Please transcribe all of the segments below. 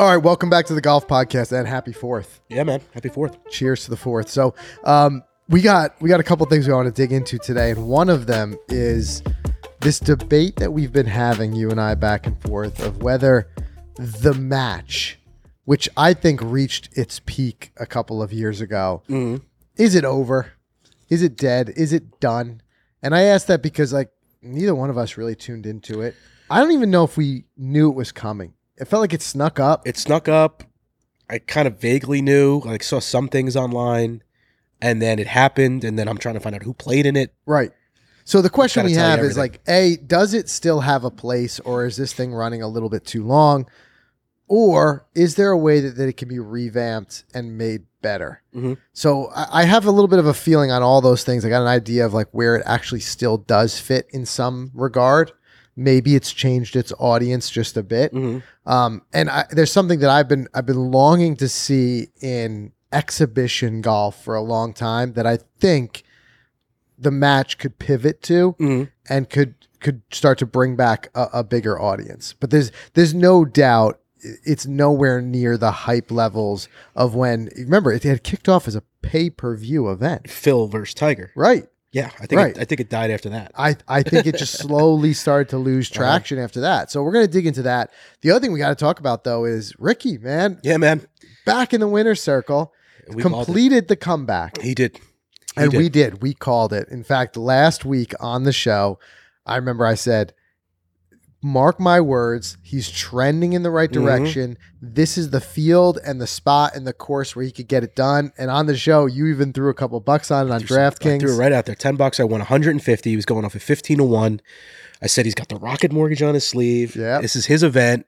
All right, welcome back to the golf podcast and happy fourth. Yeah, man. Happy fourth. Cheers to the fourth. So, um, we got we got a couple things we want to dig into today, and one of them is this debate that we've been having, you and I, back and forth, of whether the match, which I think reached its peak a couple of years ago, is it over? Is it dead? Is it done? And I asked that because like neither one of us really tuned into it. I don't even know if we knew it was coming. It felt like it snuck up. It snuck up. I kind of vaguely knew, like saw some things online, and then it happened, and then I'm trying to find out who played in it. Right. So the question we have is like, A, does it still have a place or is this thing running a little bit too long? Or is there a way that, that it can be revamped and made better? Mhm. So I, I have a little bit of a feeling on all those things. I got an idea of like where it actually still does fit in some regard. Maybe it's changed its audience just a bit. Mhm. Um, and I, there's something that I've been I've been longing to see in exhibition golf for a long time that I think the match could pivot to Mhm. and could could start to bring back a, a bigger audience. But there's there's no doubt it's nowhere near the hype levels of when remember it had kicked off as a pay per view event, Phil versus Tiger. right? Yeah, I think Right. it, I think it died after that. I, I think it just slowly started to lose Uh-huh. traction after that. So we're going to dig into that. The other thing we got to talk about though is Rickie, man, Yeah, man. back in the winner's circle, We completed the comeback. He did. He and did. we did. We called it. In fact, last week on the show, I remember I said, Mark my words, he's trending in the right Mhm. direction. This is the field and the spot and the course where he could get it done. And on the show, you even threw a couple bucks on it on I threw it DraftKings. right out there. Ten bucks. I won 150. He was going off at 15 to one. I said he's got the rocket mortgage on his sleeve. Yep. This is his event.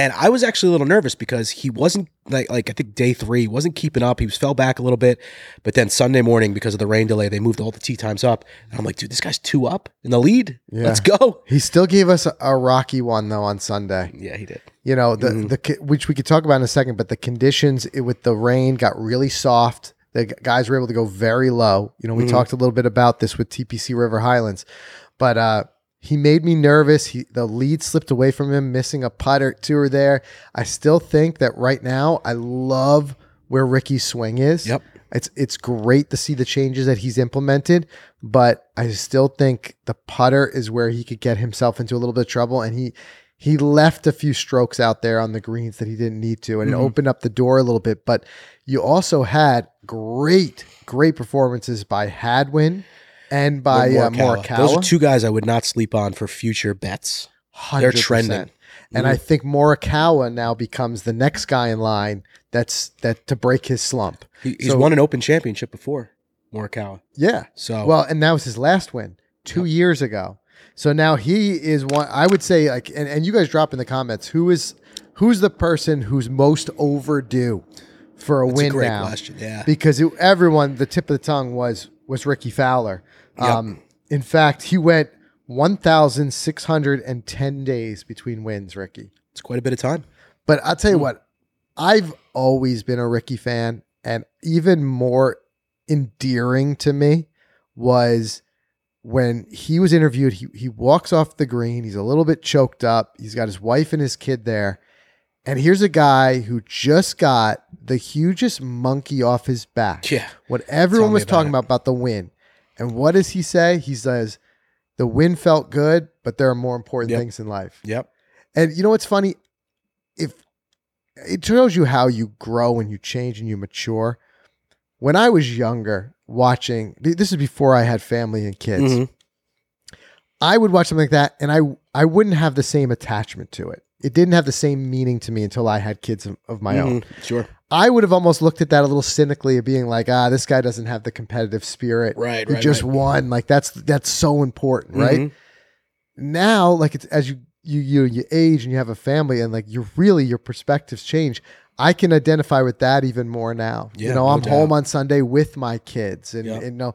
And I was actually a little nervous because he wasn't like like I think day three wasn't keeping up. He was fell back a little bit, but then Sunday morning because of the rain delay, they moved all the tee times up. And I'm like, dude, this guy's two up in the lead. Yeah. Let's go. He still gave us a, a rocky one though on Sunday. Yeah, he did. You know the Mhm. the which we could talk about in a second, but the conditions it, with the rain got really soft. The guys were able to go very low. You know, we Mhm. talked a little bit about this with TPC River Highlands, but uh, he made me nervous. He the lead slipped away from him, missing a putt or two or there. I still think that right now, I love where Rickie's swing is. Yep. It's it's great to see the changes that he's implemented, but I still think the putter is where he could get himself into a little bit of trouble, and he he left a few strokes out there on the greens that he didn't need to, and Mhm. it opened up the door a little bit. But you also had great great performances by Hadwin and by uh, Morikawa. Those are two guys I would not sleep on for future bets. They're trending. And I think Morikawa now becomes the next guy in line that's that to break his slump. He, he's So- won an Open Championship before, Morikawa. Yeah. So Well, and that was his last win two years ago. So now he is one. I would say like, and, and you guys drop in the comments who is who's the person who's most overdue for a that's win a great now? question. Yeah. Because it, everyone, the tip of the tongue was was Rickie Fowler. Yep. Um, in fact, he went one thousand six hundred and ten days between wins. Rickie. It's quite a bit of time. But I'll Hmm. tell you what, I've always been a Rickie fan, and even more endearing to me was when he was interviewed. He he walks off the green. He's a little bit choked up. He's got his wife and his kid there. And here's a guy who just got the hugest monkey off his back. Yeah. What everyone was about talking it. about about the win. And what does he say? He says, "The win felt good, but there are more important Yep. things in life." Yep. And you know what's funny? If it shows you how you grow and you change and you mature. When I was younger, watching this is before I had family and kids. Mhm. I would watch something like that, and I I wouldn't have the same attachment to it. It didn't have the same meaning to me until I had kids of, of my own. Mhm. Sure. I would have almost looked at that a little cynically, of being like, ah, this guy doesn't have the competitive spirit. Right. He right. just right. won. Like that's that's so important, right? Mhm. now like it's as you you you you age and you have a family and like you're really your perspectives change i can identify with that even more now you know no i'm home on sunday with my kids and, Yeah. and you know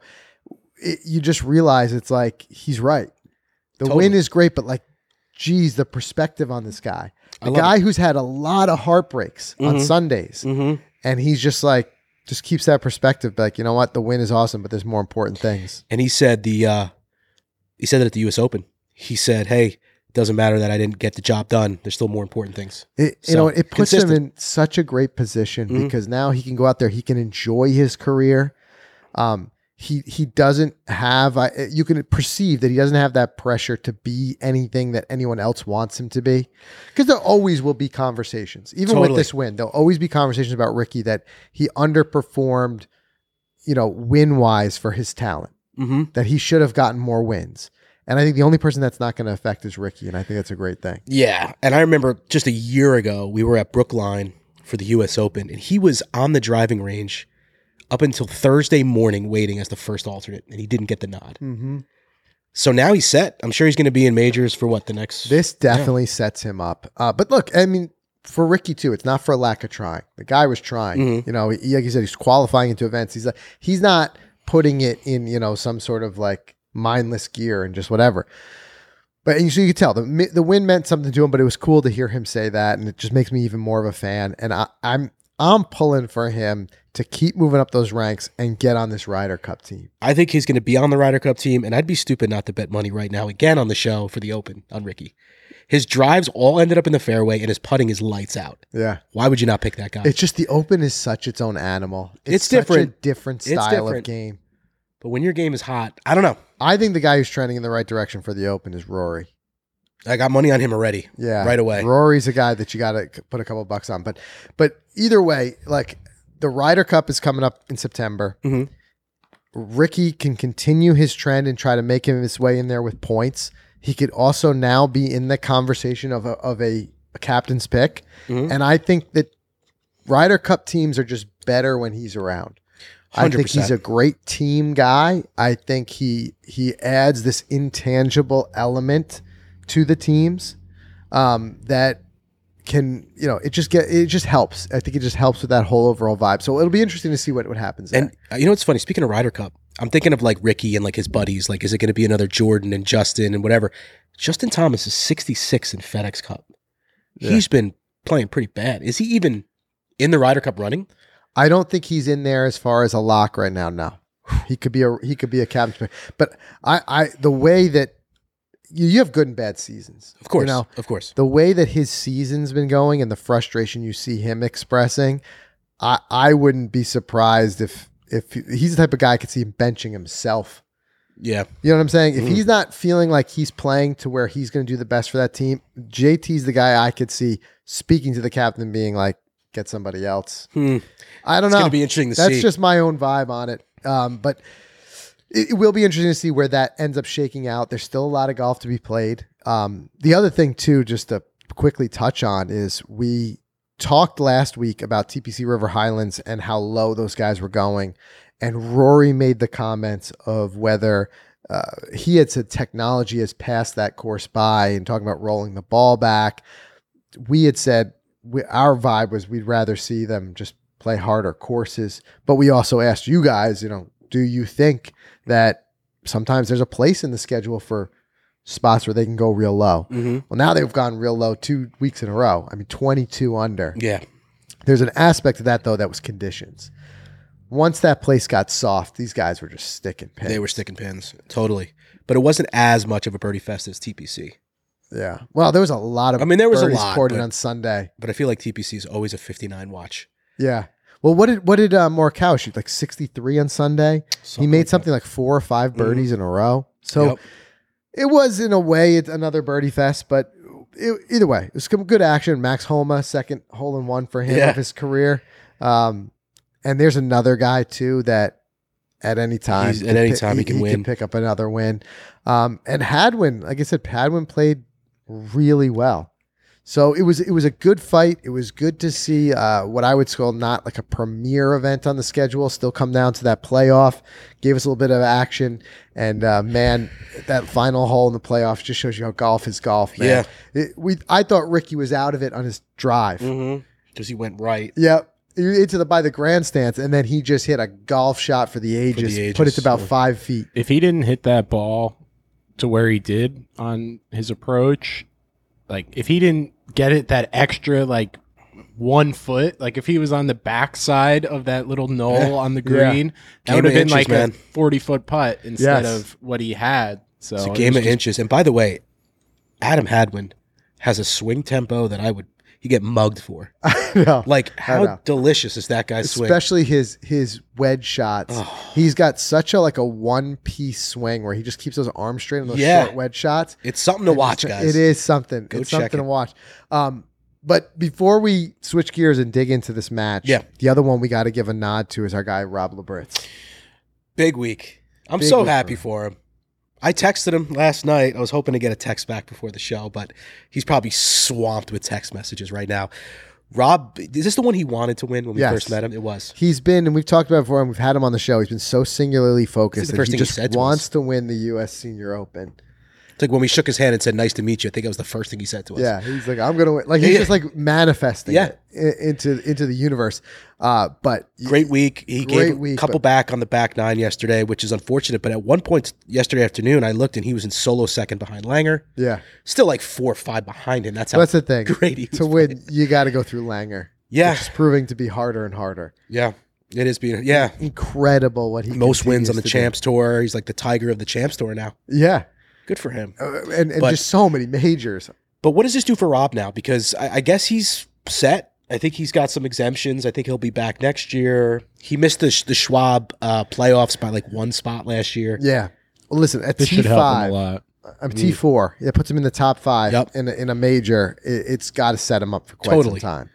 it, you just realize it's like he's right the Totally. win is great but like geez the perspective on this guy Love guy who's had a lot of heartbreaks on Mhm. sundays Mhm. and he's just like just keeps that perspective like you know what the win is awesome but there's more important things And he said the uh he said that at the US Open. He said, "Hey, it doesn't matter that I didn't get the job done. There's still more important things. It, you know, it puts him in such a great position Mhm. because now he can go out there, he can enjoy his career. Um, he he doesn't have. I you can perceive that he doesn't have that pressure to be anything that anyone else wants him to be, because there always will be conversations. Even with this win, there'll always be conversations about Rickie that he underperformed, you know, win wise for his talent. Mm-hmm. That he should have gotten more wins. And I think the only person that's not going to affect is Rickie, and I think that's a great thing. Yeah. And I remember just a year ago, we were at Brookline for the US Open, and he was on the driving range up until Thursday morning waiting as the first alternate, and he didn't get the nod. Mm-hmm. So now he's set. I'm sure he's going to be in majors for what the next. This definitely sets him up. Uh, but look, I mean, for Rickie too, it's not for a lack of trying. The guy was trying. Mhm. You know, he, like you said, he's qualifying into events. He's like, he's not putting it in, you know, some sort of like mindless gear and just whatever. But so you could tell the the win meant something to him. But it was cool to hear him say that, and it just makes me even more of a fan. And I, I'm I'm pulling for him to keep moving up those ranks and get on this Ryder Cup team. I think he's going to be on the Ryder Cup team, and I'd be stupid not to bet money right now again on the show for the Open on Rickie. His drives all ended up in the fairway, and his putting is lights out. Yeah. Why would you not pick that guy? It's just the Open is such its own animal. It's, It's such different. a different It's style of different. game. but when your game is hot, I don't know. I think the guy who's trending in the right direction for the Open is Rory. I got money on him already. Yeah, Right away. Rory's a guy that you got to put a couple bucks on. But but either way, like the Ryder Cup is coming up in September. Mhm. Rickie can continue his trend and try to make him his way in there with points. He could also now be in the conversation of a, of a, a captain's pick, Mhm. and I think that Ryder Cup teams are just better when he's around. I think he's a great team guy. I think he he adds this intangible element to the teams um, that can you know it just get it just helps. I think it just helps with that whole overall vibe. So it'll be interesting to see what what happens. And uh, you know what's funny? Speaking of Ryder Cup, I'm thinking of like Rickie and like his buddies. Like, is it going to be another Jordan and Justin and whatever? Justin Thomas is 66 in FedEx Cup. Yeah. He's been playing pretty bad. Is he even in the Ryder Cup running? I don't think he's in there as far as a lock right now. No, he could be a he could be a captain, but I I the way that you, you have good and bad seasons, Of course, You know, of course. the way that his season's been going and the frustration you see him expressing, I I wouldn't be surprised if if he's the type of guy I could see him benching himself. Yeah, You know what I'm saying? If he's not feeling like he's playing to where he's going to do the best for that team, JT's the guy I could see speaking to the captain, being like, "Get somebody else." Hmm. I don't it's know. going to be interesting to That's see. just my own vibe on it. Um, but it, it will be interesting to see where that ends up shaking out. There's still a lot of golf to be played. Um, the other thing too, just to quickly touch on, is we talked last week about TPC River Highlands and how low those guys were going, and Rory made the comments of whether. Uh, he had said technology has passed that course by and talking about rolling the ball back. We had said we, our vibe was we'd rather see them just play harder courses. But we also asked you guys, you know, do you think that sometimes there's a place in the schedule for spots where they can go real low? Mhm. Well, now they've gone real low two weeks in a row. I mean, 22 under. Yeah, There's an aspect of that, though, that was conditions. Once that place got soft, these guys were just sticking pins. they were sticking pins totally, but it wasn't as much of a birdie fest as TPC. Yeah. Well, there was a lot of I mean, there was a lot, but- on Sunday. But I feel like TPC is always a 59 watch. Yeah. Well, what did what did uh, Morikawa shoot? Like 63 on Sunday? he made like that. something like four or five birdies in a row. So Yep. it was in a way it's another birdie fest, but it, either way, it was some good action. Max Homa, second hole in one for him Yeah. of his career. Um, and there's another guy too that at any time, He's- at any time he can win. pick up another win. Um, and Hadwin, like I said, Hadwin played really well. So it was it was a good fight. It was good to see uh, what I would call not like a premier event on the schedule still come down to that playoff. Gave us a little bit of action, and uh, man, that final hole in the playoffs just shows you how golf is golf, man. It- we I thought Rickie was out of it on his drive. Mm-hmm. Because he went right. Yep. Into the by the grandstands, and then he just hit a golf shot for the ages, put it to about yeah. five feet. if he didn't hit that ball to where he did on his approach, like if he didn't get it that extra like one foot, like if he was on the backside of that little knoll on the Yeah. green, that would have been inches, like man. a forty foot putt instead Yes. of what he had. So It's a game of just- inches. And by the way, Adam Hadwin has a swing tempo that I would he get mugged for. I know. Like know. how delicious is that guy's swing? Especially his his wedge shots. Oh. He's got such a like a one piece swing where he just keeps those arms straight on those Yeah. short wedge shots. It's something to And watch, guys. It is something. Go it's check something it. to watch. Um, but before we switch gears and dig into this match, Yeah. the other one we got to give a nod to is our guy Rob Labritz. Big week. I'm Big so week happy for for him. I texted him last night. I was hoping to get a text back before the show, but he's probably swamped with text messages right now. Rob, is this the one he wanted to win when we Yes. first met him? It was. He's been, and we've talked about it before, and we've had him on the show. He's been so singularly focused the that he thing he just to wants to win the U.S. Senior Open. It's like when we shook his hand and said, "Nice to meet you." I think that was the first thing he said to us. Yeah, he's like, I'm gonna win. Like he's Yeah. just like manifesting Yeah. it into into the universe. Uh, but Great week. He Great gave week, a couple back on the back nine yesterday, which is unfortunate. But at one point yesterday afternoon, I looked and he was in solo second behind Langer. yeah, Still like four or five behind him. That's how that's the thing. great to win, you got to go through Langer. Yeah. is proving to be harder and harder. Yeah. It is being yeah. Incredible what he Most wins on the to do. champs tour. He's like the tiger of the champs tour now. Yeah, Good for him. uh, and, and But- just so many majors. But what does this do for Rob now? Because I, I guess he's set. I think he's got some exemptions. I think he'll be back next year. He missed the the Schwab uh, playoffs by like one spot last year. Yeah. Well, listen, at This T should help him a five, lot. I'm T four. It puts him in the top five Yep. in a, in a major. It, it's got to set him up for quite Totally. some time.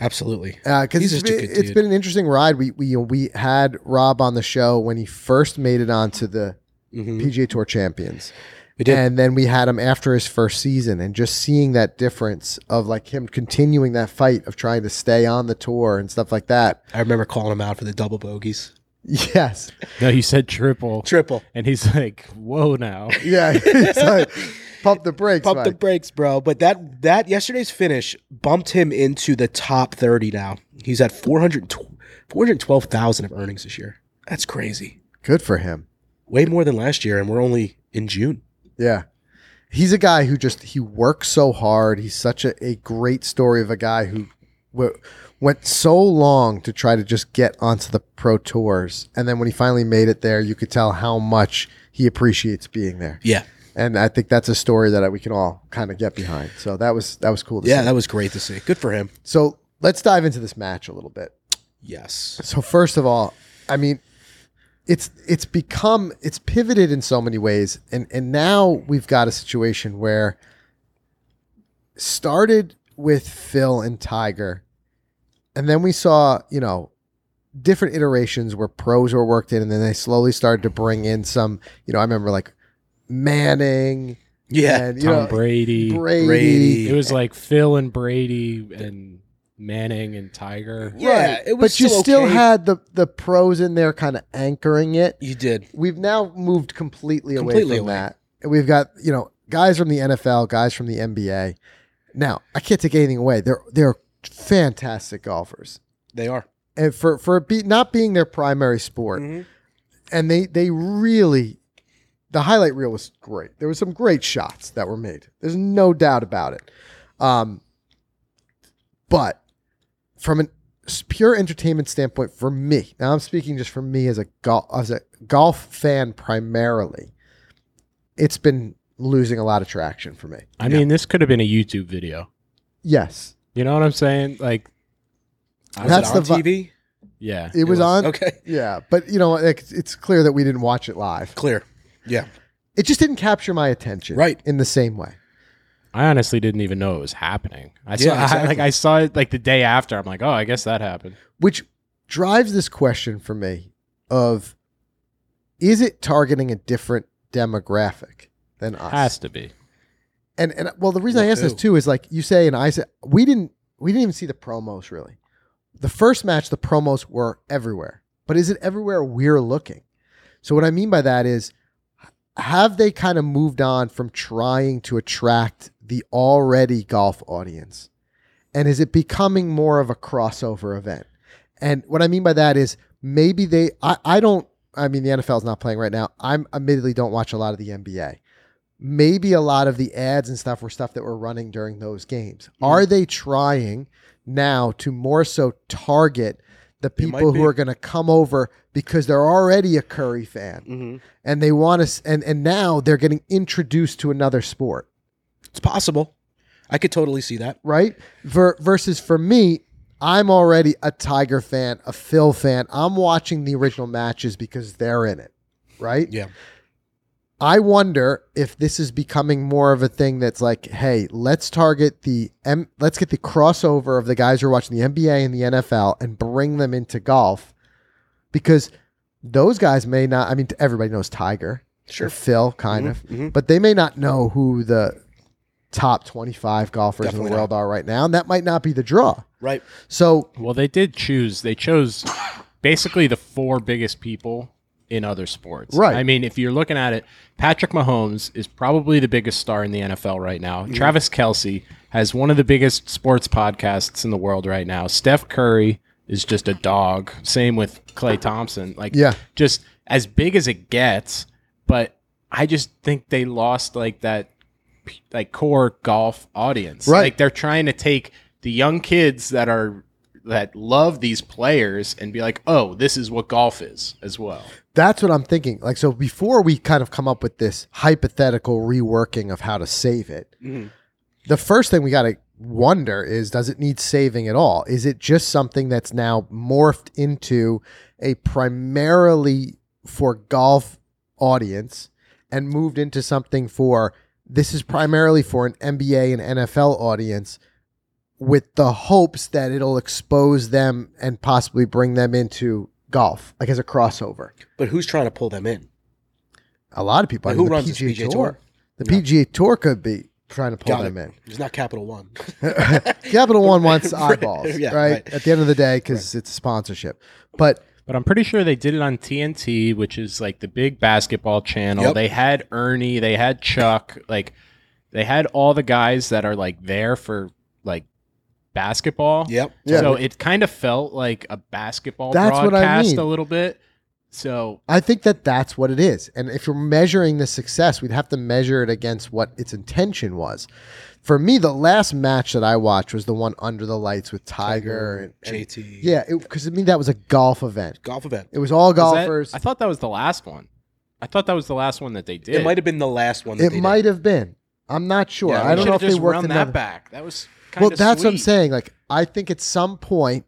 Absolutely. because He's it's, just a been, good it's been an interesting ride. We we we had Rob on the show when he first made it onto the Mhm. PGA Tour Champions, We did. and then we had him after his first season, and just seeing that difference of like him continuing that fight of trying to stay on the tour and stuff like that. I remember calling him out for the double bogeys. Yes, No, he said triple, Triple. and he's like, "Whoa, now." yeah, it's like pump the brakes. Pump the brakes, bro. But that that yesterday's finish bumped him into the top 30 now. He's at 400 412,000 of earnings this year. That's crazy. Good for him. Way more than last year and we're only in June. Yeah. He's a guy who just he works so hard. He's such a, a great story of a guy who w- went so long to try to just get onto the pro tours. And then when he finally made it there, you could tell how much he appreciates being there. Yeah. And I think that's a story that we can all kind of get behind. So that was that was cool to Yeah, see. that was great to see. Good for him. so let's dive into this match a little bit. Yes. So first of all, I mean, it's it's become it's pivoted in so many ways, and and now we've got a situation where started with Phil and Tiger, and then we saw you know different iterations where pros were worked in, and then they slowly started to bring in some. You know, I remember like Manning Yeah. and you Tom know Brady. Brady. Brady. It was like Phil and Brady and Manning and Tiger. Yeah, it was but you still still okay. had the the pros in there, kind of anchoring it. You did. we've now moved completely, Completely away from away. that. And we've got, you know, guys from the NFL, guys from the NBA. Now, I can't take anything away. They're they're fantastic golfers. They are. And for for be, not being their primary sport, Mhm. and they they really the highlight reel was great. There were some great shots that were made. There's no doubt about it. Um but from a pure entertainment standpoint for me, now I'm speaking just for me as a golf as a golf fan primarily, it's been losing a lot of traction for me. I mean, this could have been a YouTube video. Yes. You know what I'm saying? Like, Was That's it on the vi- TV? yeah. It, was, on Okay. Yeah, but you know, like, it's clear that we didn't watch it live. Clear. Yeah. It just didn't capture my attention Right. in the same way. I honestly didn't even know it was happening. I saw, Yeah, I, like I saw it like the day after. I'm like, oh, I guess that happened. which drives this question for me of is it targeting a different demographic than us Has to be. and and well the reason i ask this too. too is like you say and i said we didn't we didn't even see the promos really the first match the promos were everywhere but is it everywhere we're looking so what i mean by that is have they kind of moved on from trying to attract the already golf audience? And is it becoming more of a crossover event? And what i mean by that is maybe they i, I don't i mean the nfl is not playing right now. I'm admittedly don't watch a lot of the nba maybe a lot of the ads and stuff were stuff that were running during those games. Mm-hmm. are they trying now to more so target the people who are going to come over because they're already a curry fan Mm-hmm. and they want to and and now they're getting introduced to another sport It's possible. I could totally see that. right? Ver- versus for me, I'm already a Tiger fan, a Phil fan. I'm watching the original matches because they're in it, right? Yeah. I wonder if this is becoming more of a thing that's like, hey, let's target the M- let's get the crossover of the guys who are watching the NBA and the NFL and bring them into golf because those guys may not. I mean, everybody knows Tiger, Sure. Phil, kind Mhm, of, mhm. but they may not know who the top 25 golfers in the world are right now, and that might not be the draw. Right. So Well, they did choose. They chose basically the four biggest people in other sports. Right. I mean, if you're looking at it, Patrick Mahomes is probably the biggest star in the NFL right now. Mm-hmm. Travis Kelce has one of the biggest sports podcasts in the world right now. Steph Curry is just a dog. Same with Klay Thompson. Like, Yeah. just as big as it gets. But I just think they lost like that, like core golf audience. Right. Like they're trying to take the young kids that are that love these players and be like, oh, this is what golf is as well. That's what I'm thinking. Like, so before we kind of come up with this hypothetical reworking of how to save it, Mhm. the first thing we got to wonder is does it need saving at all? Is it just something that's now morphed into a primarily for golf audience and moved into something for this is primarily for an NBA and NFL audience with the hopes that it'll expose them and possibly bring them into golf, like as a crossover. But who's trying to pull them in? A lot of people. I mean, who the runs PGA, PGA Tour. Tour? The No. PGA Tour could be trying to pull Got them it. in. It's not Capital One. Capital One wants eyeballs, Yeah, right? right. At the end of the day, because it's a sponsorship. But But I'm pretty sure they did it on TNT, which is like the big basketball channel. Yep. They had Ernie, they had Chuck, like they had all the guys that are like there for like basketball. yep. Yeah. So it kind of felt like a basketball That's what I mean. a little bit. So I think that that's what it is. And if you're measuring the success, we'd have to measure it against what its intention was. For me, the last match that I watched was the one under the lights with Tiger, and, and- JT. yeah, because to me that was a golf event. Golf event. It was all was that- golfers. I thought that was the last one. I thought that was the last one that they did. It might have been the last one. That it they might Did. have been. I'm not sure. Yeah, I don't know if should've they worked run another. that back. That was kind well, of that's what I'm saying. Like, I think at some point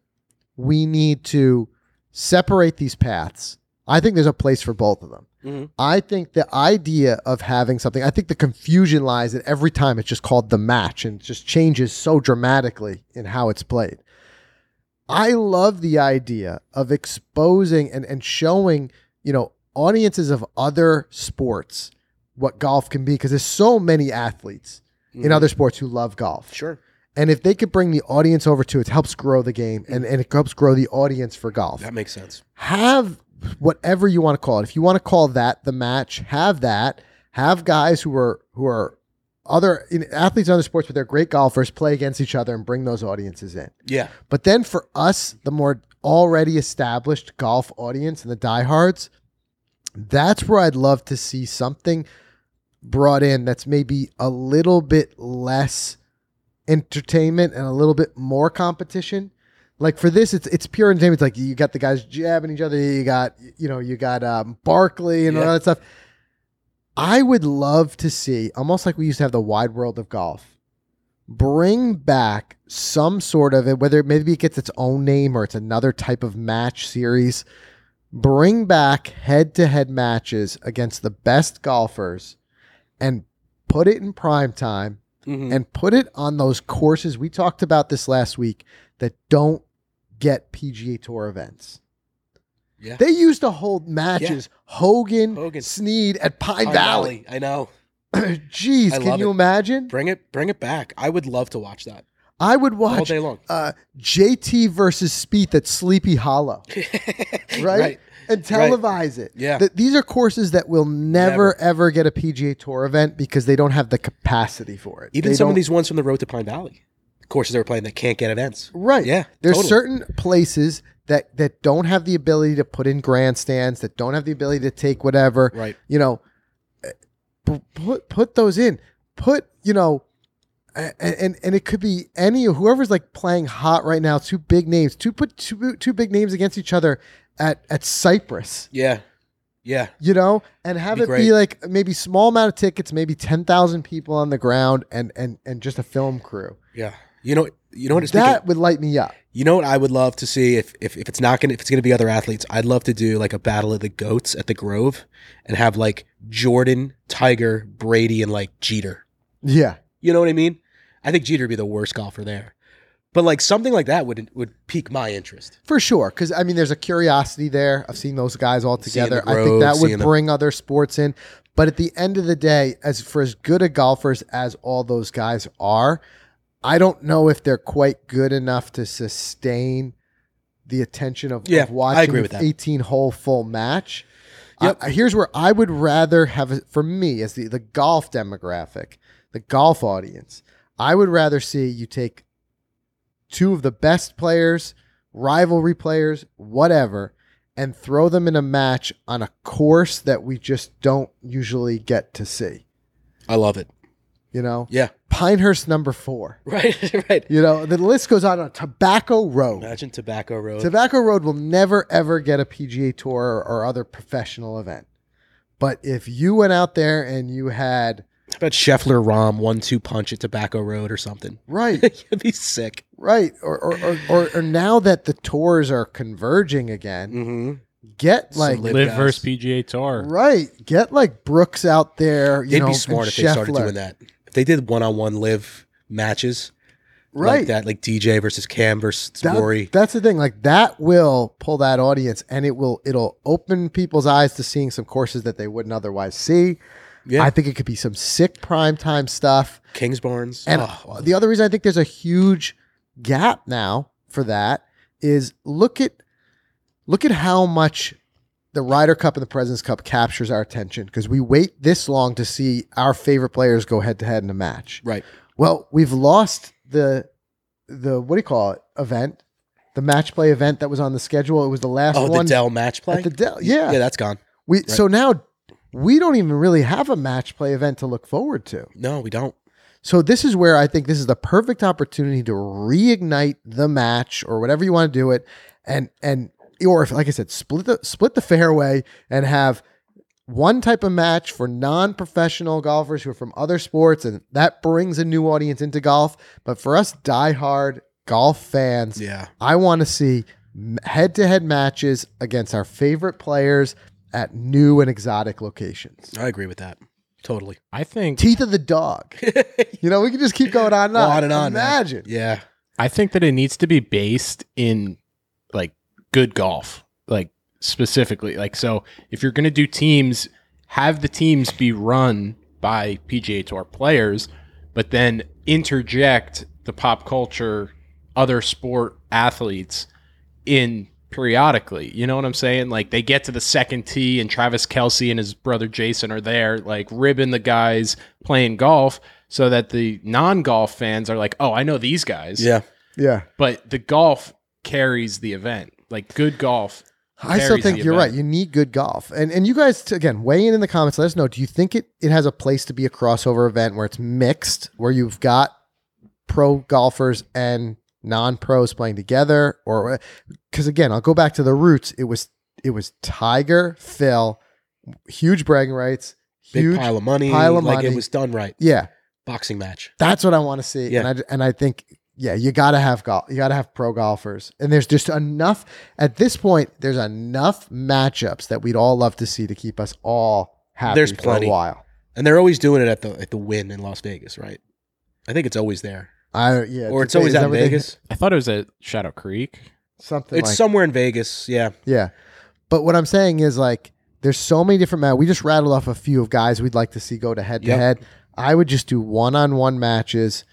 we need to separate these paths. I think there's a place for both of them. Mhm. I think the idea of having something, I think the confusion lies that every time it's just called the match and it just changes so dramatically in how it's played. I love the idea of exposing and, and showing, you know, audiences of other sports what golf can be because there's so many athletes in Mhm. other sports who love golf. Sure. And if they could bring the audience over to it, it helps grow the game and, and it helps grow the audience for golf. That makes sense. Have whatever you want to call it. If you want to call that the match, have that. Have guys who are who are other in, athletes in other sports, but they're great golfers, play against each other and bring those audiences in. Yeah. But then for us, the more already established golf audience and the diehards, that's where I'd love to see something brought in that's maybe a little bit less entertainment and a little bit more competition. Like for this, it's it's pure entertainment. It's like you got the guys jabbing each other. You got you know you got um, Barkley and all that stuff. I would love to see almost like we used to have the wide world of golf. Bring back some sort of it, whether maybe it gets its own name or it's another type of match series. Bring back head to head matches against the best golfers and put it in prime time Mhm. and put it on those courses we talked about this last week that don't get PGA Tour events. Yeah. They used to hold matches Hogan, Hogan. Snead at Pine, Pine Valley. I know. Jeez, I can you it. imagine? Bring it. Bring it back. I would love to watch that I would watch all day long. uh, JT versus Spieth at Sleepy Hollow, right? And televise it. Yeah. Th- these are courses that will never, ever get a PGA Tour event because they don't have the capacity for it. Even They some of don't- these ones from the Road to Pine Valley courses they were playing that can't get events. Right. Yeah, There's totally. certain places that that don't have the ability to put in grandstands, that don't have the ability to take whatever. Right. You know, eh, put put those in. Put you know, a- a- and and it could be any whoever's like playing hot right now. Two big names. Two put two two big names against each other at at Cypress. Yeah. Yeah. you know, and have Be it be like maybe small amount of tickets, maybe ten thousand people on the ground, and and and just a film crew. Yeah. You know. You know what it's that thinking? would light me up. You know what I would love to see if, if if it's not gonna if it's gonna be other athletes, I'd love to do like a battle of the goats at the Grove and have like Jordan, Tiger, Brady, and like Jeter. Yeah, You know what I mean? I think Jeter would be the worst golfer there. But like something like that would would pique my interest. for sure. Because I mean, there's a curiosity there of seeing those guys all together. the I think that would bring other sports in. But at the end of the day, as for as good a golfers as all those guys are, I don't know if they're quite good enough to sustain the attention of, Yeah, of I watching agree an with that. 18 hole full match. Yep. I- here's where I would rather have, for me, as the, the golf demographic, the golf audience, I would rather see you take two of the best players, rivalry players, whatever, and throw them in a match on a course that we just don't usually get to see. I love it. You know, Yeah. Pinehurst number four. Right. right. You know, the list goes on. on Tobacco Road. Imagine Tobacco Road. Tobacco Road will never ever get a PGA Tour or other professional event. But if you went out there and you had How about Scheffler Rahm one two punch at Tobacco Road or something? right, It'd be sick. right, or or, or or or now that the tours are converging again, Mm-hmm. get Some like LIV LIV versus PGA Tour. right, get like Brooks out there. You It'd know, be smart if they started doing that. If they did one on one live matches Right. like that, like DJ versus Cam versus That- Rory. That's the thing. Like that will pull that audience, and it will it'll open people's eyes to seeing some courses that they wouldn't otherwise see. Yeah. I think it could be some sick prime time stuff. Kingsbarns. And Oh, the other reason I think there's a huge gap now for that is look at look at how much the Ryder Cup and the President's Cup captures our attention because we wait this long to see our favorite players go head to head in a match. right. Well, we've lost the the what do you call it event, the match play event that was on the schedule. It was the last Oh, one the Dell match play. at the Dell. Yeah, yeah, that's gone. we so now we don't even really have a match play event to look forward to. No, we don't. So this is where I think this is the perfect opportunity to reignite the match or whatever you want to do it, and and or if, like I said, split the split the fairway and have one type of match for non-professional golfers who are from other sports, and that brings a new audience into golf. But for us diehard golf fans, Yeah. I want to see head-to-head matches against our favorite players at new and exotic locations. I agree with that. Totally. I think Teeth of the dog. You know, we can just keep going on and on. on and on. man. Imagine. Yeah. I think that it needs to be based in like good golf, like specifically. Like so, if you're going to do teams, have the teams be run by PGA Tour players, but then interject the pop culture, other sport athletes in periodically. You know what I'm saying? Like they get to the second tee and Travis Kelce and his brother Jason are there, like ribbing the guys playing golf, so that the non-golf fans are like, "Oh, I know these guys." Yeah. Yeah. But the golf carries the event. Like good golf. I still think you're event. right. You need good golf. And and you guys again weigh in in the comments. Let us know. Do you think it it has a place to be a crossover event where it's mixed, where you've got pro golfers and non pros playing together, or because again, I'll go back to the roots. It was it was Tiger, Phil, huge bragging rights, Big pile of money. pile of like money. it was done right. Yeah, Boxing match. that's what I want to see. Yeah. And I and I think yeah, you got to have golf. You got to have pro golfers. And there's just enough at this point. There's enough matchups that we'd all love to see to keep us all happy There's for plenty. a while. And they're always doing it at the at the Wynn in Las Vegas, right? I think it's always there. I yeah, or it's is always that at what they- Vegas. I thought it was at Shadow Creek. Something It's like somewhere in Vegas. Yeah. yeah. But what I'm saying is like there's so many different matches. We just rattled off a few of guys we'd like to see go to head to Yep. head. I would just do one on one matches.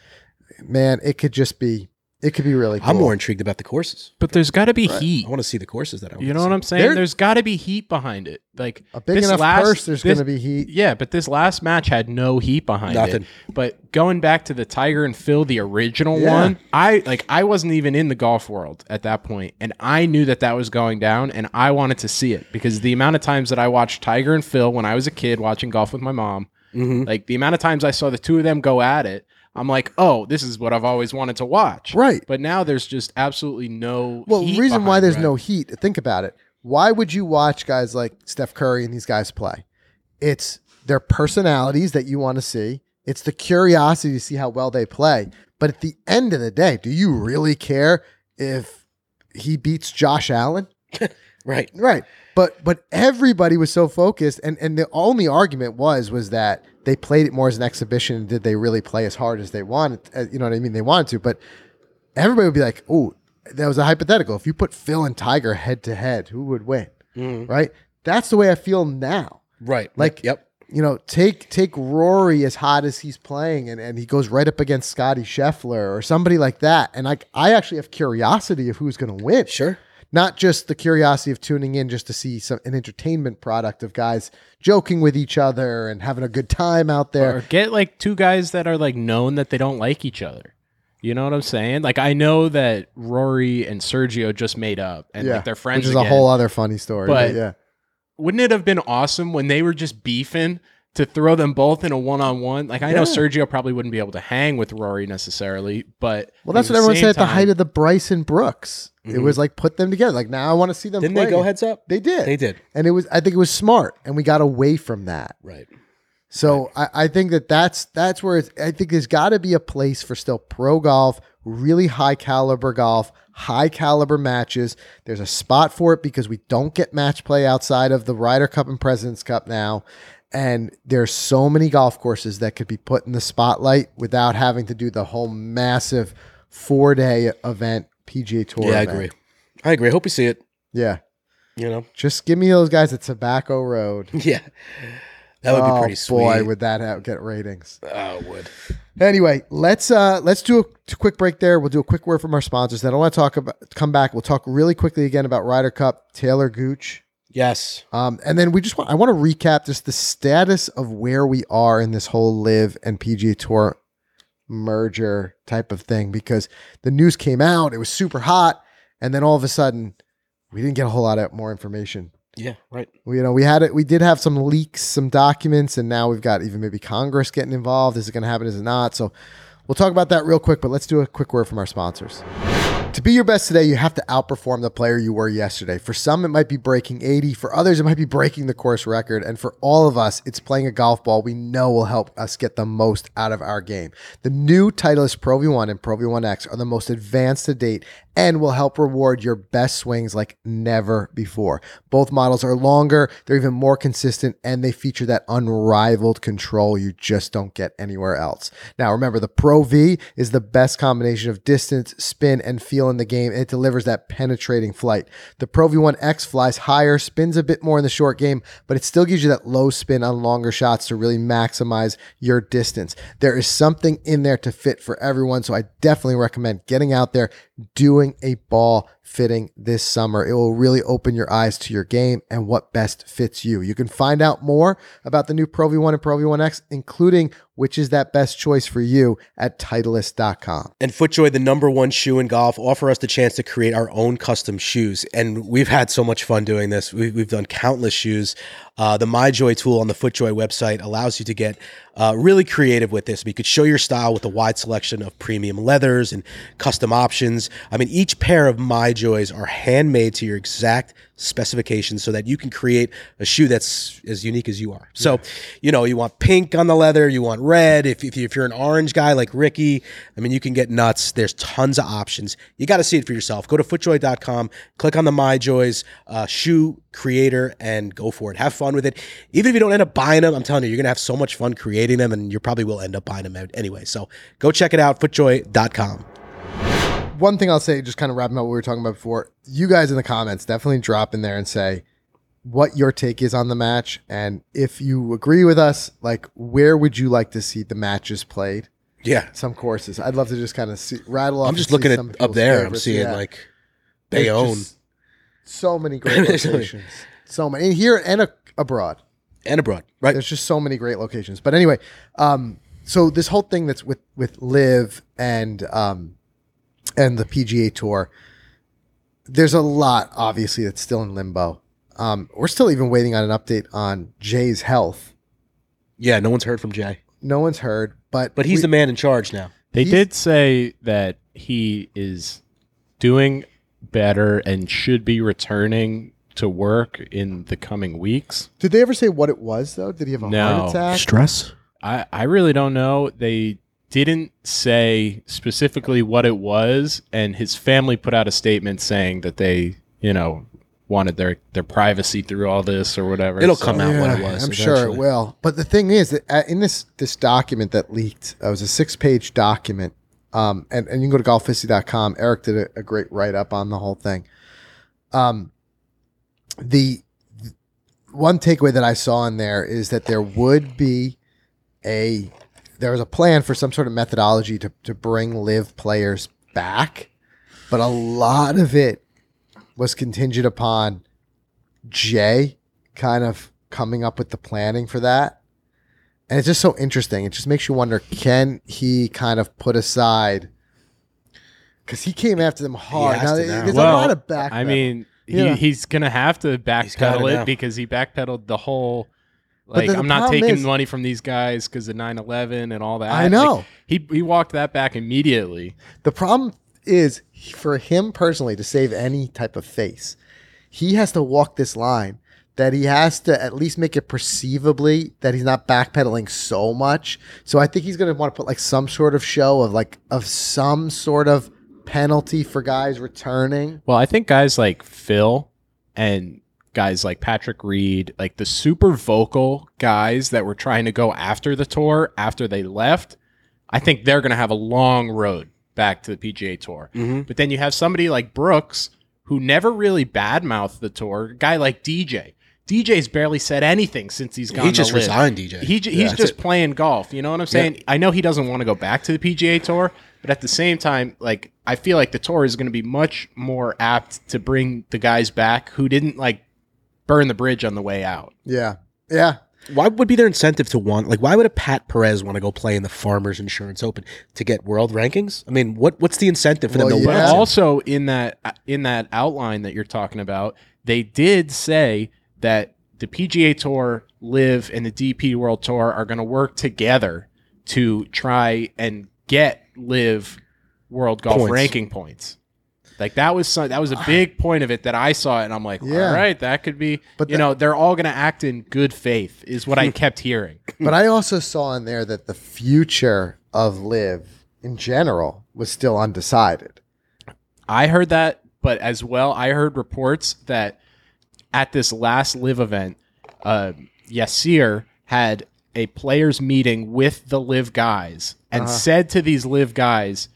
Man, it could just be it could be really cool. I'm more intrigued about the courses. But there's got to be Right. heat. I want to see the courses that I You know what I'm saying? There- there's got to be heat behind it. Like a big this enough last- purse. There's going to be heat. Yeah, but this last match had no heat behind it. Nothing. it. But going back to the Tiger and Phil, the original Yeah. one, I like I wasn't even in the golf world at that point, and I knew that that was going down, and I wanted to see it because the amount of times that I watched Tiger and Phil when I was a kid watching golf with my mom, Mm-hmm. like the amount of times I saw the two of them go at it, I'm like, oh, this is what I've always wanted to watch. Right. But now there's just absolutely no. Well, reason why there's it. no heat, think about it. Why would you watch guys like Steph Curry and these guys play? It's their personalities that you want to see. It's the curiosity to see how well they play. But at the end of the day, do you really care if he beats Josh Allen? Right. Right. But but everybody was so focused and and the only argument was was that they played it more as an exhibition did they really play as hard as they wanted uh, you know what I mean they wanted to but everybody would be like oh that was a hypothetical if you put Phil and Tiger head to head who would win Mhm. right that's the way I feel now Right. Like- yep. you know take take Rory as hot as he's playing and, and he goes right up against Scotty Scheffler or somebody like that and like I actually have curiosity of who's going to win Sure. Not just the curiosity of tuning in just to see some an entertainment product of guys joking with each other and having a good time out there. Or get like two guys that are like known that they don't like each other. You know what I'm saying? Like I know that Rory and Sergio just made up and like they're friends. which is again. a whole other funny story. But, But- yeah, Wouldn't it have been awesome when they were just beefing to throw them both in a one on one? Like I know Sergio probably wouldn't be able to hang with Rory necessarily, but well, that's what everyone said at the height of the Bryson Brooks. It Mhm. was like put them together. Like now I want to see them. Didn't play they go heads up? They did. They did. and it was. I think it was smart, and we got away from that. Right. So I, I think that that's that's where it's, I think there's got to be a place for still pro golf, really high caliber golf, high caliber matches. There's a spot for it because we don't get match play outside of the Ryder Cup and Presidents Cup now. And there's so many golf courses that could be put in the spotlight without having to do the whole massive four day event PGA Tour. Yeah, I agree. I agree. I hope you see it. Yeah, You know. just give me those guys at Tobacco Road. Yeah. That would oh, be pretty sweet. Boy, would that have, get ratings? oh, it would. Anyway, let's uh let's do a quick break there. We'll do a quick word from our sponsors. Then I want to talk about come back. We'll talk really quickly again about Ryder Cup, Taylor Gooch. Yes. Um, and then we just want I want to recap just the status of where we are in this whole LIV and PGA tour merger type of thing because the news came out, it was super hot, and then all of a sudden we didn't get a whole lot of more information. Yeah. Right. We, you know, we had it. We did have some leaks, some documents, and now we've got even maybe Congress getting involved. Is it going to happen? Is it not? So we'll talk about that real quick. But let's do a quick word from our sponsors. To be your best today, you have to outperform the player you were yesterday. For some, it might be breaking 80. For others, it might be breaking the course record. And for all of us, it's playing a golf ball we know will help us get the most out of our game. The new Titleist Pro V1 and Pro V1X are the most advanced to date and will help reward your best swings like never before. Both models are longer, they're even more consistent, and they feature that unrivaled control you just don't get anywhere else. Now, remember, the Pro V is the best combination of distance, spin, and feel in the game, it delivers that penetrating flight. The Pro V1X flies higher, spins a bit more in the short game, but it still gives you that low spin on longer shots to really maximize your distance. There is something in there to fit for everyone, so I definitely recommend getting out there, doing a ball fitting this summer. It will really open your eyes to your game and what best fits you. You can find out more about the new Pro V1 and Pro V1X, including which is that best choice for you at Titleist.com. and FootJoy, the number one shoe in golf, offer us the chance to create our own custom shoes. And we've had so much fun doing this. We've, we've done countless shoes. Uh, the MyJoy tool on the FootJoy website allows you to get uh, really creative with this. You could show your style with a wide selection of premium leathers and custom options. I mean, each pair of MyJoys are handmade to your exact specifications so that you can create a shoe that's as unique as you are. So, you know, you want pink on the leather, you want red. If, if, you- if you're an orange guy like Rickie, I mean, you can get nuts. There's tons of options. You got to see it for yourself. Go to footjoy.com, click on the MyJoys uh, shoe creator, and go for it. Have fun with it. Even if you don't end up buying them, I'm telling you, you're going to have so much fun creating them, and you probably will end up buying them anyway. So go check it out, footjoy.com. One thing I'll say, just kind of wrapping up what we were talking about before, you guys in the comments definitely drop in there and say what your take is on the match. And if you agree with us, like where would you like to see the matches played? Yeah. Some courses. I'd love to just kind of see, rattle off. I'm just looking at up there. I'm seeing Yeah. like There's Bayonne just So many great There's so many. locations. so many. And here and a, abroad. and abroad, right? There's just so many great locations. But anyway, um, so this whole thing that's with with LIV and um, and the PGA Tour, there's a lot obviously that's still in limbo. Um, we're still even waiting on an update on Jay's health. Yeah, no one's heard from Jay, No one's heard, but but he's we- the man in charge now. They He's- did say that he is doing better and should be returning to work in the coming weeks. Did they ever say what it was though? Did he have a No. heart attack? Stress. I, I really don't know. They didn't say specifically what it was, and his family put out a statement saying that they, you know, wanted their their privacy through all this or whatever. It'll So- come out what it was. I'm sure it will. But the thing is that uh, in this this document that leaked, uh, it was a six page document. Um, and, and you can go to golficity.com. Eric did a, a great write up on the whole thing. Um, the th- one takeaway that I saw in there is that there would be a there was a plan for some sort of methodology to, to bring LIV players back, but a lot of it was contingent upon Jay kind of coming up with the planning for that. And it's just so interesting. It just makes you wonder can he kind of put aside because he came after them hard. Now, now. there's Well, a lot of back. I mean, he, Yeah. he's gonna have to gotta backpedal now. it because he backpedaled the whole. Like the- the I'm not taking is- money from these guys because of 9/11 and all that. I know. Like, he he walked that back immediately. The problem is for him personally to save any type of face, he has to walk this line that he has to at least make it perceivably that he's not backpedaling so much. So I think he's going to want to put like some sort of show of like of some sort of penalty for guys returning. Well, I think guys like Phil and guys like Patrick Reed, like the super vocal guys that were trying to go after the tour after they left, I think they're going to have a long road back to the PGA Tour. Mhm. But then you have somebody like Brooks who never really badmouthed the tour, a guy like DJ. DJ's barely said anything since he's gone. He just resigned, DJ. He, j- Yeah, he's just it. playing golf. You know what I'm saying? I know he doesn't want to go back to the PGA Tour, but at the same time, like I feel like the tour is going to be much more apt to bring the guys back who didn't like burn the bridge on the way out. Yeah. Yeah. Why would be their incentive to want? Like, why would a Pat Perez want to go play in the Farmers Insurance Open to get world rankings? I mean, what what's the incentive for Well, them to yeah. But also in that uh, in that outline that you're talking about, they did say that the PGA Tour, LIV, and the DP World Tour are going to work together to try and get LIV World Golf Points. ranking points. Like that was some, that was a big point of it that I saw, and I'm like, Yeah. all right, that could be. But you know, they're all going to act in good faith, is what I kept hearing. But I also saw in there that the future of LIV in general was still undecided. I heard that, but as well, I heard reports that at this last LIV event, uh, Yasir had a players meeting with the LIV guys and Uh-huh. said to these LIV guys,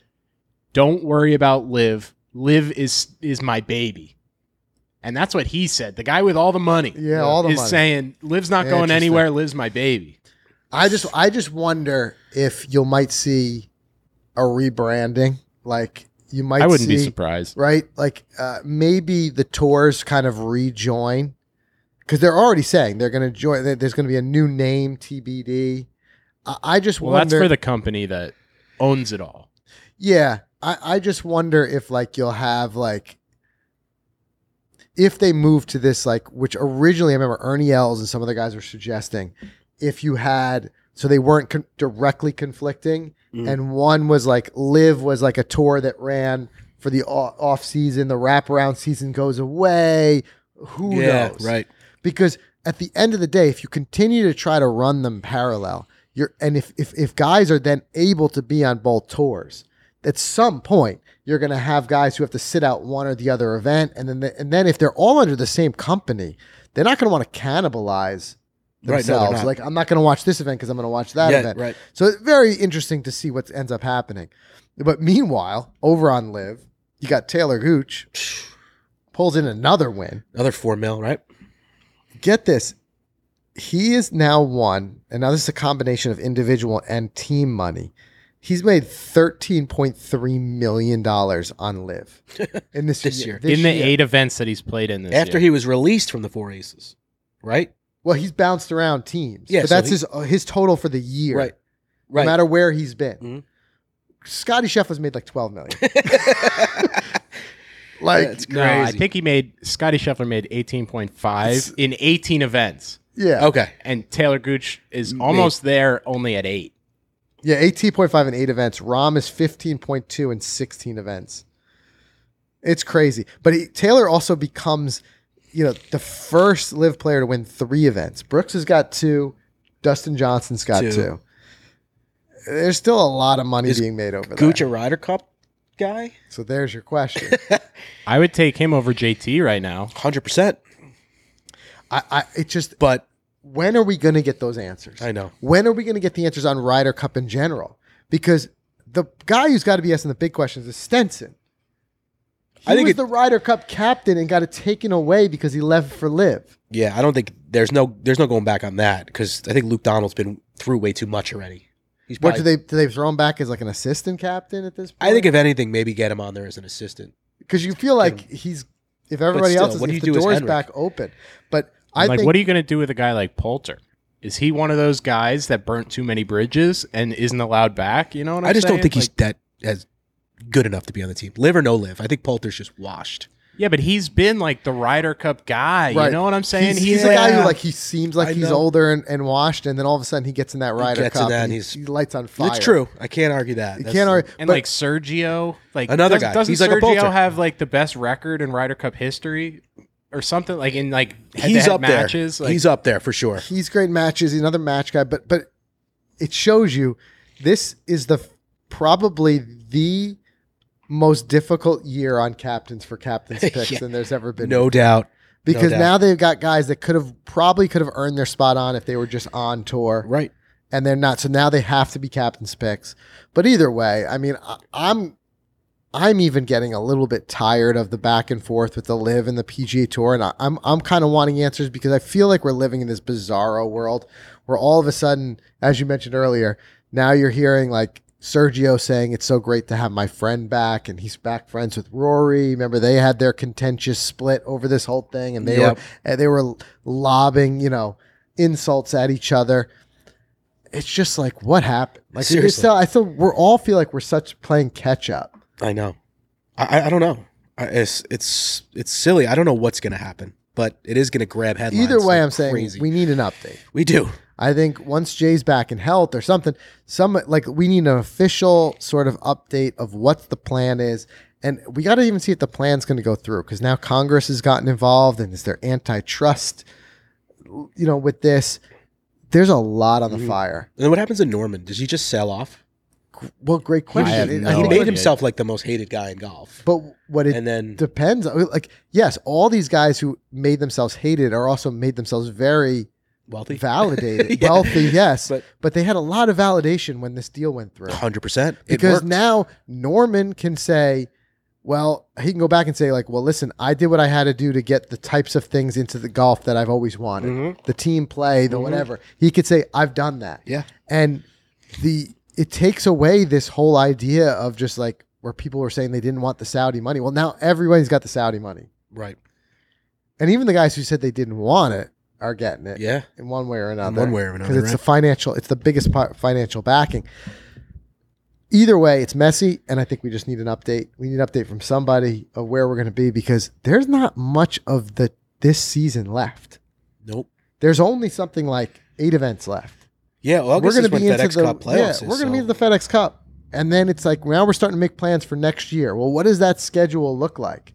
"Don't worry about LIV. LIV is is my baby." And that's what he said. The guy with all the money, Yeah, all the is money. saying, "LIV's not going anywhere. LIV's my baby." I just I just wonder if you might see a rebranding. Like you might I wouldn't see, be surprised. right? Like uh, maybe the tours kind of rejoin because they're already saying they're going to join. There's going to be a new name, TBD. I, I just Well, wonder. that's for the company that owns it all. Yeah, I, I just wonder if like you'll have like if they move to this like which originally I remember Ernie Els and some of the guys were suggesting if you had so they weren't con- directly conflicting Mm. and one was like LIV was like a tour that ran for the off season the wraparound season goes away who yeah, knows right. because at the end of the day, if you continue to try to run them parallel, you're and if if, if guys are then able to be on both tours, at some point you're going to have guys who have to sit out one or the other event, and then the, and then if they're all under the same company, they're not going to want to cannibalize Right, no, themselves. like I'm not going to watch this event because I'm going to watch that Yeah, event. right. So it's very interesting to see what ends up happening. But meanwhile, over on LIV, you got Taylor Gooch pulls in another win Another four mil, right? get this. He is now one, and now this is a combination of individual and team money. He's made thirteen point three million dollars on LIV in this, This year. year. This in the year. eight events that he's played in this year. After year. he was released from the Four Aces, right? Well, he's bounced around teams. Yeah, but so that's he- his uh, his total for the year. Right. Right. No matter where he's been. Mhm. Scotty Scheffler's made like twelve million. like That's No, I think he made Scotty Scheffler made eighteen point five in eighteen events, yeah. Okay. and Taylor Gooch is almost there, only at eight. Yeah, eighteen point five in eight events. Rahm is fifteen point two in sixteen events. It's crazy, but he, Taylor also becomes you know, the first LIV player to win three events. Brooks has got two. Dustin Johnson's got Two. two. There's still a lot of money Is being made over there. Gooch a Ryder Cup guy? So there's your question. I would take him over JT right now. Hundred percent. I, I it just But when are we going to get those answers? I know. When are we going to get the answers on Ryder Cup in general? Because the guy who's got to be asking the big questions is Stenson. He I think was it- the Ryder Cup captain and got it taken away because he left for LIV. Yeah, I don't think there's no there's no going back on that because I think Luke Donald's been through way too much already. He's What do they do? They throw him back as like an assistant captain at this point? I think if anything, maybe get him on there as an assistant. because you feel like he's if everybody still, else is what do if you the do door's back open. But I like, think what are you going to do with a guy like Poulter? Is he one of those guys that burnt too many bridges and isn't allowed back? You know what I'm saying? I just don't saying? think he's that as good enough to be on the team. LIV or no LIV, I think Poulter's just washed. yeah, but he's been like the Ryder Cup guy. Right. You know what I'm saying? He's, he's a guy who like he seems like I he's know. older and, and washed, and then all of a sudden he gets in that Ryder Cup that and and he, he's- he lights on fire. It's true. I can't argue that. You That's can't argue. and but like Sergio, like Another doesn't, guy. Doesn't He's like a Sergio Poulter. have like the best record in Ryder Cup history or something? Like in like He's up matches. there. Like, he's up there for sure. he's great matches. He's another match guy, but but it shows you this is the probably the most difficult year on captains for captains picks Yeah. than there's ever been. No doubt. because doubt. now they've got guys that could have probably could have earned their spot on if they were just on tour. Right. and they're not. So now they have to be captain's picks. But either way, I mean, I, I'm I'm even getting a little bit tired of the back and forth with the LIV and the PGA Tour, and I, I'm I'm kind of wanting answers because I feel like we're living in this bizarro world where all of a sudden, as you mentioned earlier, now you're hearing like. Sergio saying it's so great to have my friend back, and he's back friends with Rory. Remember they had their contentious split over this whole thing, and they Yep. were and they were lobbing, you know, insults at each other it's just like what happened. Like Seriously. still, I still we're all feel like we're such playing catch up. I know. I, I- don't know. It's it's it's silly. I don't know what's going to happen, but it is going to grab headlines. Either way, like I'm saying we need an update. we do. I think once Jay's back in health or something, some like we need an official sort of update of what the plan is. And we got to even see if the plan's going to go through because now Congress has gotten involved and is there antitrust, you know, with this. There's a lot on the Mhm. fire. And what happens to Norman? Does he just sell off? Well, great question. no he made idea. himself like the most hated guy in golf. But what it and then depends. Like, yes, all these guys who made themselves hated are also made themselves very wealthy, validated, Yeah. wealthy, yes. But, But they had a lot of validation when this deal went through. hundred percent. Because now Norman can say, well, he can go back and say, like, well, listen, I did what I had to do to get the types of things into the golf that I've always wanted. Mhm. The team play, the Mhm. whatever. He could say, I've done that. Yeah. And the it takes away this whole idea of just like where people were saying they didn't want the Saudi money. Well, now everybody's got the Saudi money. right. And even the guys who said they didn't want it are getting it Yeah. in one way or In another. one way or another. because it's right? the financial, it's the biggest part, financial backing. Either way, it's messy, and I think we just need an update. We need an update from somebody of where we're going to be because there's not much of the this season left. nope. There's only something like eight events left. Yeah. August we're gonna be into the FedEx the Cup playoffs. yeah, we're going to be the FedEx Cup, and then it's like now we're starting to make plans for next year. Well, what does that schedule look like?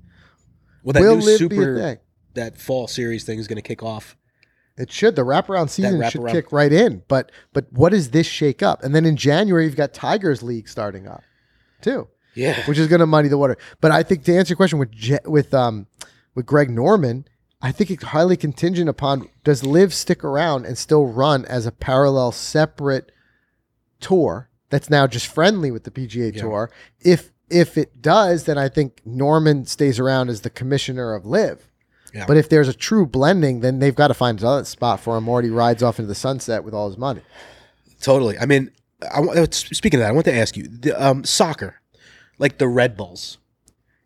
Well, that Will new live be a super that fall series thing is going to kick off. It should. The wraparound season should kick right in. But but what does this shake up? And then in January you've got Tigers League starting up, too, Yeah. which is going to muddy the water. But I think to answer your question with with um with Greg Norman, I think it's highly contingent upon does LIV stick around and still run as a parallel separate tour that's now just friendly with the PGA Yeah. Tour. If if it does, then I think Norman stays around as the commissioner of LIV. Yeah. But if there's a true blending, then they've got to find another spot for him, or he rides off into the sunset with all his money. Totally. I mean, I, uh, speaking of that, I want to ask you the um, soccer, like the Red Bulls,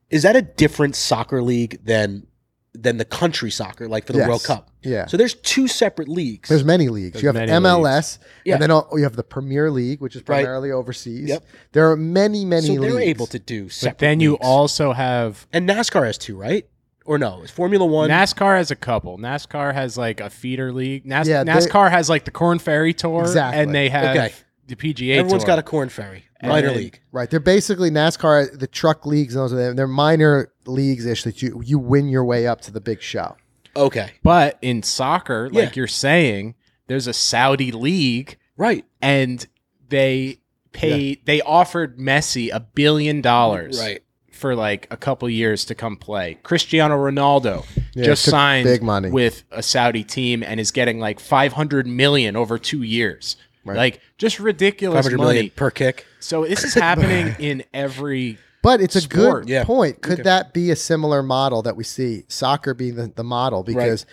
is that a different soccer league than than the country soccer, like for the Yes. World Cup? Yeah. So there's two separate leagues. There's many leagues. There's you have MLS, Yeah. and then all, you have the Premier League, which is Right. primarily overseas. Yep. There are many, many so leagues. they're able to do separate. But then you leagues. also have and NASCAR has two, right? Or no? It's Formula One. NASCAR has a couple. NASCAR has like a feeder league. NAS- Yeah, they- NASCAR has like the Corn Ferry Tour, Exactly. and they have Okay. The PGA. Everyone's Tour. got a Corn Ferry And minor then- league. Right. They're basically NASCAR, the truck leagues, and those are they're minor leagues ish that you you win your way up to the big show. Okay. But in soccer, like Yeah. you're saying, there's a Saudi league Right. and they paid they offered Messi a billion dollars Right. for like a couple years to come play. Cristiano Ronaldo Yeah, just signed big money. with a Saudi team and is getting like 500 million over 2 years. Right. Like just ridiculous 500 money. million per kick. So this is happening in every But it's a Sport. good Yeah. point. Could Okay. that be a similar model that we see soccer being the, the model? Because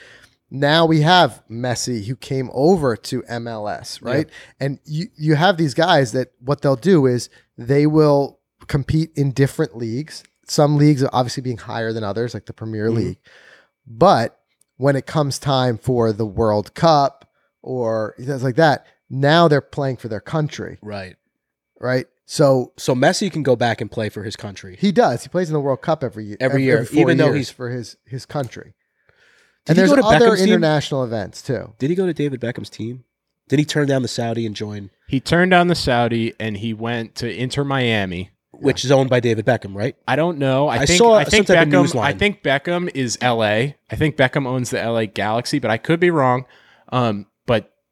now we have Messi who came over to MLS, right? And you you have these guys that what they'll do is they will compete in different leagues. Some leagues are obviously being higher than others, like the Premier Mhm. League. But when it comes time for the World Cup or things like that, now they're playing for their country, Right. right? So So Messi can go back and play for his country. he does. He plays in the World Cup every year. Every year, four even though years he's- for his his country. Did and he there's go to other Beckham's team? international events too. Did he go to David Beckham's team? Did he turn down the Saudi and join, he turned down the Saudi and he went to Inter Miami. which is owned by David Beckham, right? I don't know. I, I think saw I think some type of Beckham. news line. I think Beckham is L.A. I think Beckham owns the L.A. Galaxy, but I could be wrong. Um, but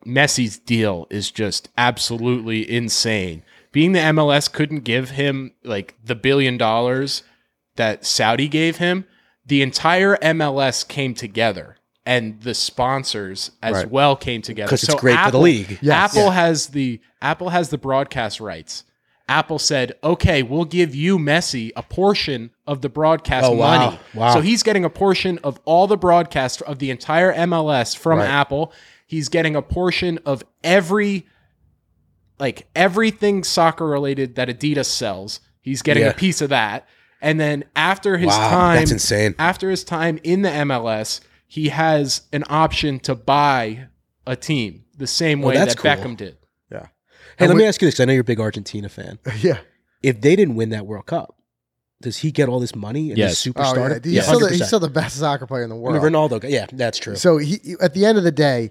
Messi's deal is just absolutely insane. Being the MLS couldn't give him like the billion dollars that Saudi gave him. The entire MLS came together, and the sponsors as Right. well came together 'Cause it's great for the league. Yes. Apple Yeah. has the Apple has the broadcast rights. Apple said, "Okay, we'll give you Messi a portion of the broadcast Oh, wow. money." Wow. So he's getting a portion of all the broadcast of the entire MLS from Right. Apple. He's getting a portion of every like everything soccer related that Adidas sells. He's getting Yeah. a piece of that. And then after his wow, time that's insane. after his time in the MLS, he has an option to buy a team the same Oh, way that's that cool. Beckham did. Yeah. Hey, And let we- me ask you this. 'cause I know you're a big Argentina fan. Yeah. If they didn't win that World Cup, does he get all this money and Yes. this Oh, superstar? yeah. He's, still the, he's still the best soccer player in the I world. mean, Ronaldo. Yeah, that's true. So he at the end of the day,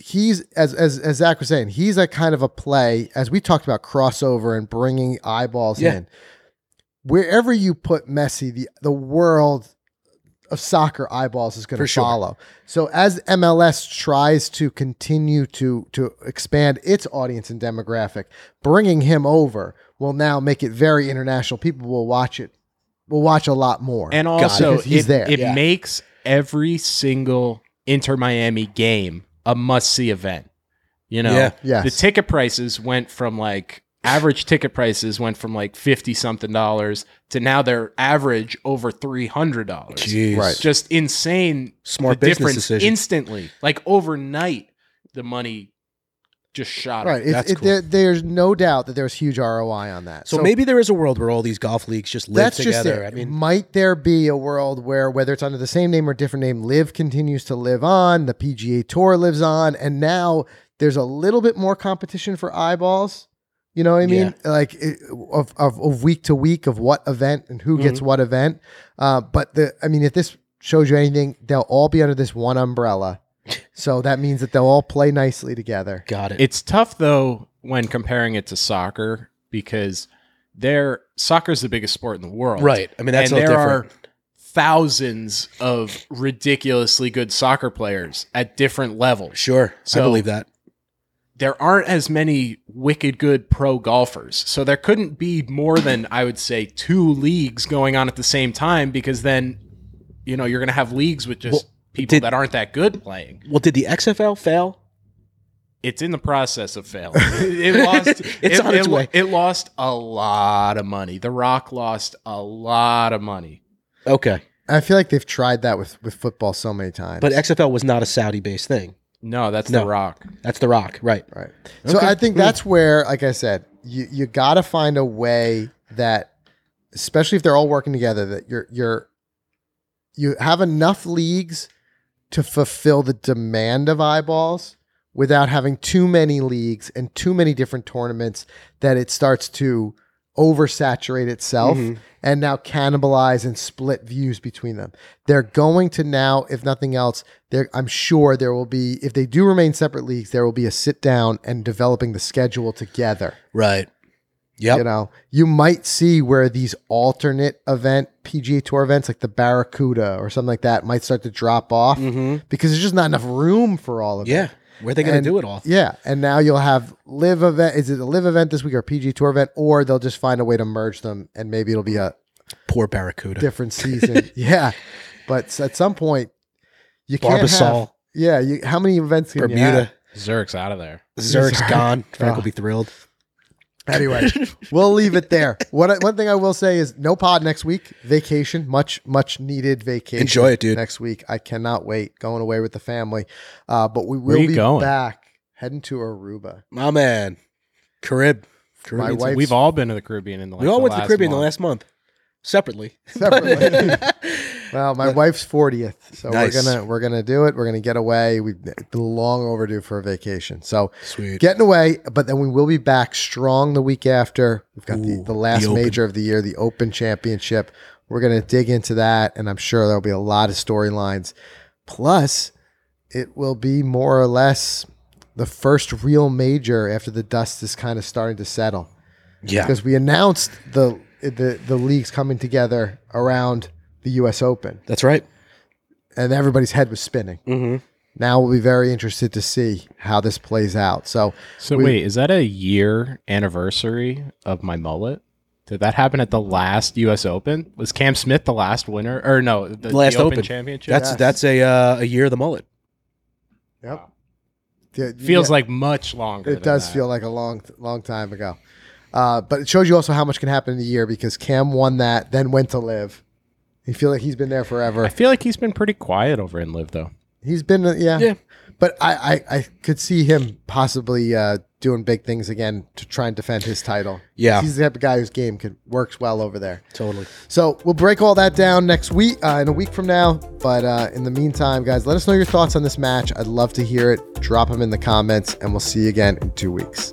he's as as as Zach was saying, he's a kind of a play as we talked about crossover and bringing eyeballs Yeah. in. Wherever you put Messi, the the world of soccer eyeballs is going For to sure. follow. So as MLS tries to continue to to expand its audience and demographic, bringing him over will now make it very international. People will watch it. Will watch a lot more. And also, because he's it, there. it Yeah. makes every single Inter Miami game a must see event. You know, Yeah. Yes. the ticket prices went from like average ticket prices went from like 50 something dollars to now they're average over $300. Jeez. Right. Just insane. Smart the business difference decision. instantly. Like overnight, the money just shot Right. It, That's it, cool. there, there's no doubt that there's huge ROI on that. So, maybe there is a world where all these golf leagues just live that's just together. it. I mean, might there be a world where whether it's under the same name or different name, LIV continues to live on, the PGA Tour lives on, and now there's a little bit more competition for eyeballs. You know what I mean? Like it, of, of of week to week of what event and who gets what event. Uh, but the I mean, if this shows you anything, they'll all be under this one umbrella. So that means that they'll all play nicely together. got it. It's tough though when comparing it to soccer because they're soccer's the biggest sport in the world. right. I mean, that's and all there different. are thousands of ridiculously good soccer players at different levels. Sure. I believe that. There aren't as many wicked good pro golfers. So there couldn't be more than I would say two leagues going on at the same time because then you know, you're going to have leagues with just Well, people did- that aren't that good playing. Well, did the XFL fail? It's in the process of failing. It, it lost. It's it, on its it- way. It lost a lot of money. The Rock lost a lot of money. Okay. I feel like they've tried that with with football so many times. But XFL was not a Saudi based thing. No, that's No. the Rock. That's The Rock. Right. Right. So Okay. I think hmm. that's where, like I said, you you got to find a way that, especially if they're all working together, that you're you're you have enough leagues to fulfill the demand of eyeballs without having too many leagues and too many different tournaments that it starts to oversaturate itself Mhm. and now cannibalize and split views between them. They're going to now, if nothing else, there I'm sure there will be if they do remain separate leagues, there will be a sit down and developing the schedule together. Right. Yep. You know, you might see where these alternate event PGA Tour events, like the Barracuda or something like that, might start to drop off Mm-hmm. because there's just not enough room for all of it. Yeah. Where are they going to do it all? Yeah, and now you'll have LIV event. Is it a LIV event this week or a PG Tour event, or they'll just find a way to merge them, and maybe it'll be a Poor Barracuda. different season. yeah, but at some point, you can't have. Yeah, you, how many events can you Bermuda. have? Zurich's out of there. Zurich's Zurich. gone. Frank Oh. will be thrilled. Anyway, we'll leave it there. What one thing I will say is no pod next week. Vacation, much much needed vacation. Enjoy it, dude. Next week, I cannot wait. Going away with the family, uh, but we will be going? back heading to Aruba. My man. Carib. Caribbean. wife- We've all been to the Caribbean in the like, we all the went to the last Caribbean the last month. Separately. Separately. Well, my wife's 40th, so Nice. we're gonna we're gonna do it. We're gonna get away. We've been long overdue for a vacation. So Sweet. getting away, but then we will be back strong the week after. We've got the, Ooh, the last the major of the year, the Open Championship. We're gonna dig into that, and I'm sure there'll be a lot of storylines. Plus, it will be more or less the first real major after the dust is kind of starting to settle yeah. because we announced the the the leagues coming together around the U.S. Open, That's right. and everybody's head was spinning. Mm-hmm. Now we'll be very interested to see how this plays out. So So We- wait, is that a year anniversary of my mullet? Did that happen at the last U.S. Open? Was Cam Smith the last winner, or no, the, the Last Open, Open. championship? That's Yes. that's a uh, a year of the mullet. yep, it feels yeah, like much longer. it than does that. feel like a long long time ago. Uh, but it shows you also how much can happen in a year because Cam won that, then went to LIV. You feel like he's been there forever. I feel like he's been pretty quiet over in LIV though. He's been, uh, yeah. Yeah. But I, I, I could see him possibly uh, doing big things again to try and defend his title. Yeah. He's the type of guy whose game could works well over there. Totally. So we'll break all that down next week, uh, in a week from now. But uh, in the meantime, guys, let us know your thoughts on this match. I'd love to hear it. Drop them in the comments, and we'll see you again in two weeks.